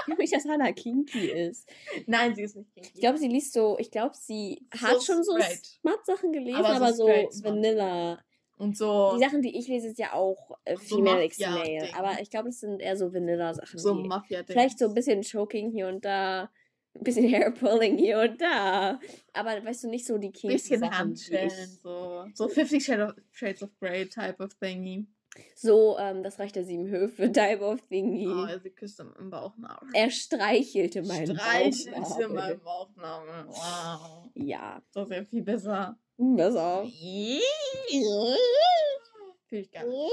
Ich glaube nicht, dass Hanna kinky ist. Nein, sie ist nicht kinky. Ich glaube, sie liest so, ich glaube, sie so hat schon so Smart-Sachen gelesen, aber, aber so, so Vanilla. Und so. Die Sachen, die ich lese, ist ja auch äh, Female so Male. Aber ich glaube, das sind eher so Vanilla-Sachen. So mafia Vielleicht so ein bisschen Choking hier und da. Ein bisschen Hairpulling hier und da. Aber weißt du, nicht so die kinky Bisschen. Handschellen, so. So 50 Shades of Grey type of thingy. So, ähm, das reicht der sieben Höfe, Type of Thingy. Oh, sie küsste meinen Bauchnabel. Er streichelte meinen Streichelte Bauchnabel. Streichelte meinen Bauchnabel. Wow. Ja. Das ist ja viel besser. Besser. Fühl ich gar nicht.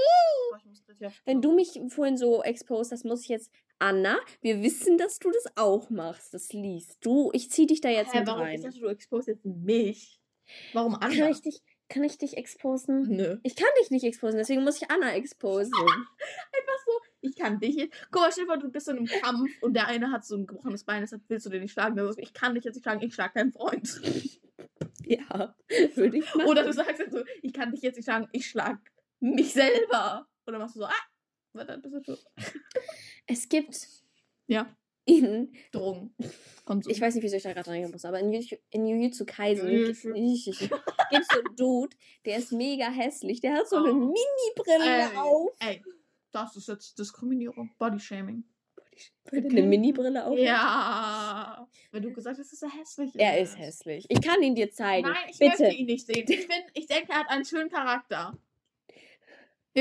Wenn du mich vorhin so exposed hast, muss ich jetzt Anna, wir wissen, dass du das auch machst, das liest. Du, ich zieh dich da jetzt Hä, mit warum? rein. Dachte, du exposed jetzt mich. Warum Anna? Kann ich dich, kann ich dich exposen? Nö. Ich kann dich nicht exposen, deswegen muss ich Anna exposen. Einfach so, ich kann dich jetzt. Guck mal, Stefan, du bist in einem Kampf und der eine hat so ein gebrochenes Bein, deshalb willst du den nicht schlagen. Also ich kann dich jetzt nicht schlagen, ich schlag deinen Freund. Ja, würde ich machen. Oder du sagst jetzt so, ich kann dich jetzt nicht schlagen, ich schlag mich selber. Oder machst du so, ah, warte, bist du tot. Es gibt ja. In Drogen. Konsum. Ich weiß nicht, wieso ich da gerade reingehen muss, aber in, in Jujutsu Kaisen gibt es so einen Dude, der ist mega hässlich. Der hat so eine oh. Mini-Brille auf. Ey, das ist jetzt Diskriminierung. Bodyshaming. Er eine Mini-Brille auf Ja. Weil du gesagt hast, dass er hässlich ist. Er ist hässlich. Ich kann ihn dir zeigen. Nein, ich Bitte. möchte ihn nicht sehen. Ich, bin, ich denke, er hat einen schönen Charakter.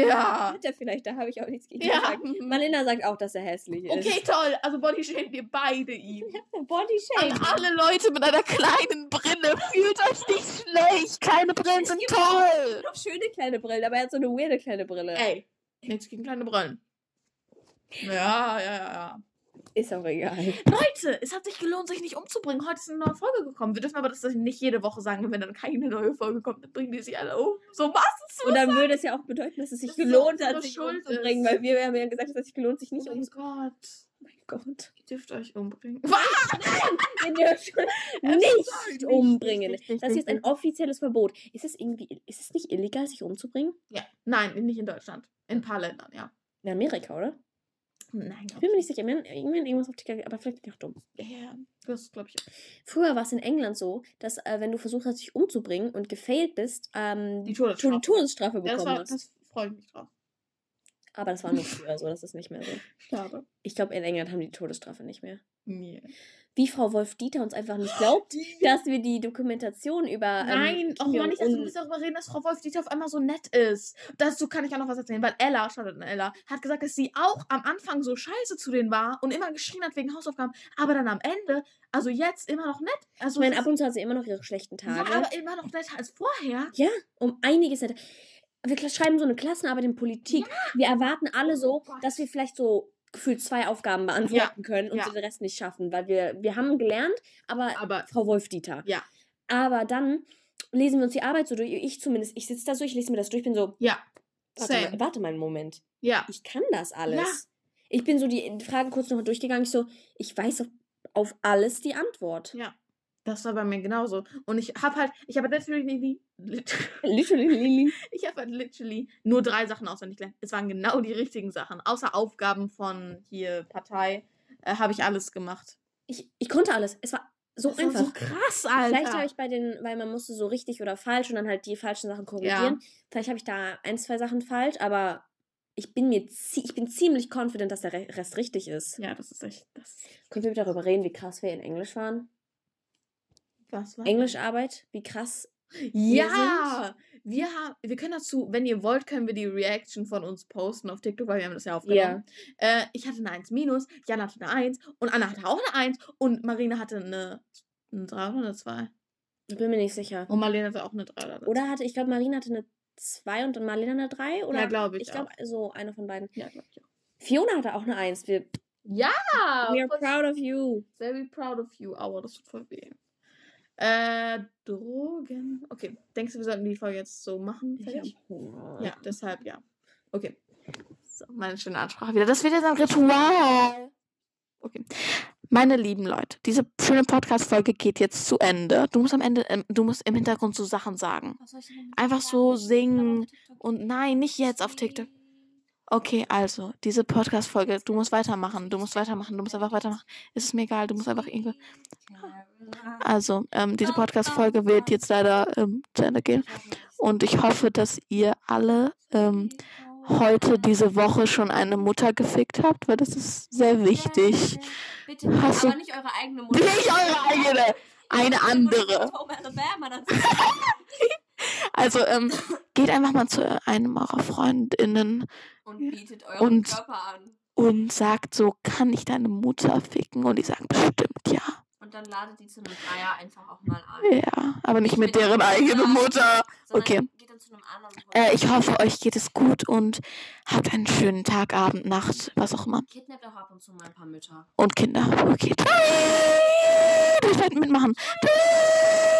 Ja. Hat er vielleicht, da habe ich auch nichts gegen ja. gesagt. Malina sagt auch, dass er hässlich ist. Okay, toll. Also Bodyshamen wir beide ihn. Bodyshamen. An alle Leute mit einer kleinen Brille. Fühlt euch nicht schlecht. Kleine Brillen sind toll. Noch schöne kleine Brillen, aber er hat so eine weirde kleine Brille. Ey, nichts gegen kleine Brillen. Ja, ja, ja. Ist auch egal. Leute, es hat sich gelohnt, sich nicht umzubringen. Heute ist eine neue Folge gekommen. Wir dürfen aber das nicht jede Woche sagen, wenn dann keine neue Folge kommt, dann bringen die sich alle um. So was ist Und dann würde es ja auch bedeuten, dass es sich das gelohnt hat, sich umzubringen, weil wir haben ja gesagt, dass es sich gelohnt, sich nicht umzubringen. Oh mein Gott. Gott. Ihr dürft euch umbringen. Was? Ihr dürft nicht umbringen. Das ist ein offizielles Verbot. Ist es irgendwie, ist es nicht illegal, sich umzubringen? Ja. Nein, nicht in Deutschland. In ein paar Ländern, ja. In Amerika, oder? Nein, ich bin mir nicht sicher. Irgendwann irgendwas auf TikTok, aber vielleicht bin ich auch dumm. Ja, das glaube ich. Früher war es in England so, dass äh, wenn du versucht hast, dich umzubringen und gefailt bist, ähm, die Todesstrafe, Todesstrafe bekommen ja, das war, hast. Das freue ich mich drauf. Aber das war nur früher so, das ist nicht mehr so. Schade. Ich glaube, in England haben die Todesstrafe nicht mehr. Nee. Wie Frau Wolf-Dieter uns einfach nicht glaubt, dass wir die Dokumentation über. Ähm, Nein, ähm, auch mal nicht, dass du darüber reden, dass Frau Wolf-Dieter auf einmal so nett ist. Dazu kann ich auch noch was erzählen, weil Ella, schaut an Ella, hat gesagt, dass sie auch am Anfang so scheiße zu denen war und immer geschrien hat wegen Hausaufgaben, aber dann am Ende, also jetzt immer noch nett. Also ich meine, ab und zu hat sie immer noch ihre schlechten Tage. Ja, aber immer noch netter als vorher. Ja, um einiges netter wir schreiben so eine Klassenarbeit in Politik. Ja. Wir erwarten alle so, oh dass wir vielleicht so gefühlt zwei Aufgaben beantworten ja. können und ja. den Rest nicht schaffen, weil wir, wir haben gelernt, aber, aber Frau Wolf-Dieter. Ja. Aber dann lesen wir uns die Arbeit so durch, ich zumindest, ich sitze da so, ich lese mir das durch, bin so, ja. Warte mal, warte mal einen Moment. Ja. Ich kann das alles. Ja. Ich bin so die Frage kurz noch durchgegangen, ich so, ich weiß auf alles die Antwort. Ja. Das war bei mir genauso. Und ich habe halt, ich habe literally, literally, ich habe halt literally nur drei Sachen auswendig gelernt. Es waren genau die richtigen Sachen. Außer Aufgaben von hier Partei äh, habe ich alles gemacht. Ich, ich konnte alles. Es war so das einfach. so krass, Alter. Vielleicht habe ich bei den, weil man musste so richtig oder falsch und dann halt die falschen Sachen korrigieren. Ja. Vielleicht habe ich da ein, zwei Sachen falsch, aber ich bin mir ich bin ziemlich confident, dass der Rest richtig ist. Ja, das ist echt. Das Können wir darüber reden, wie krass wir in Englisch waren? Was war Englischarbeit, wie krass. Ja, wir haben, wir können dazu, wenn ihr wollt, können wir die Reaction von uns posten auf TikTok, weil wir haben das ja aufgenommen. Yeah. Äh, ich hatte eine 1 minus, Jan hatte eine 1 und Anna hatte auch eine 1 und Marina hatte eine, eine 3 oder eine 2. Ich bin mir nicht sicher. Und Marlene hatte auch eine 3 oder Oder hatte, ich glaube, Marina hatte eine 2 und Marlene eine 3? Oder? Ja, glaube ich. Ich glaube, so eine von beiden. Ja, glaube ich auch. Fiona hatte auch eine 1. Wir, ja! We are proud of you. Very proud of you. Aua, das tut voll weh. Äh, Drogen. Okay. Denkst du, wir sollten die Folge jetzt so machen? Fertig? Ja, deshalb ja. Okay. So, meine schöne Ansprache wieder. Das wird jetzt ein Ritual. Okay. Meine lieben Leute, diese schöne Podcast-Folge geht jetzt zu Ende. Du musst am Ende, ähm, du musst im Hintergrund so Sachen sagen. Einfach so singen und nein, nicht jetzt auf TikTok. Okay, also, diese Podcast-Folge, du musst weitermachen, du musst weitermachen, du musst einfach weitermachen. Es ist mir egal, du musst einfach irgendwie. Also, ähm, diese Podcast-Folge wird jetzt leider ähm, zu Ende gehen. Und ich hoffe, dass ihr alle ähm, heute, diese Woche schon eine Mutter gefickt habt, weil das ist sehr wichtig. Bitte, Hast aber nicht eure eigene Mutter. Nicht eure eigene, eine andere. Also ähm, geht einfach mal zu einem eurer Freundinnen und bietet euren und, Körper an. Und sagt so, kann ich deine Mutter ficken? Und die sagen bestimmt ja. Und dann ladet die zu einem Dreier einfach auch mal ein. Ja, aber nicht, mit, mit deren eigenen Mutter. Okay. Äh, ich hoffe, euch geht es gut und habt einen schönen Tag, Abend, Nacht, was auch immer. Kidnappt auch ab und zu mal ein paar Mütter. Und Kinder. Okay. Ich werde mitmachen. Tschüss.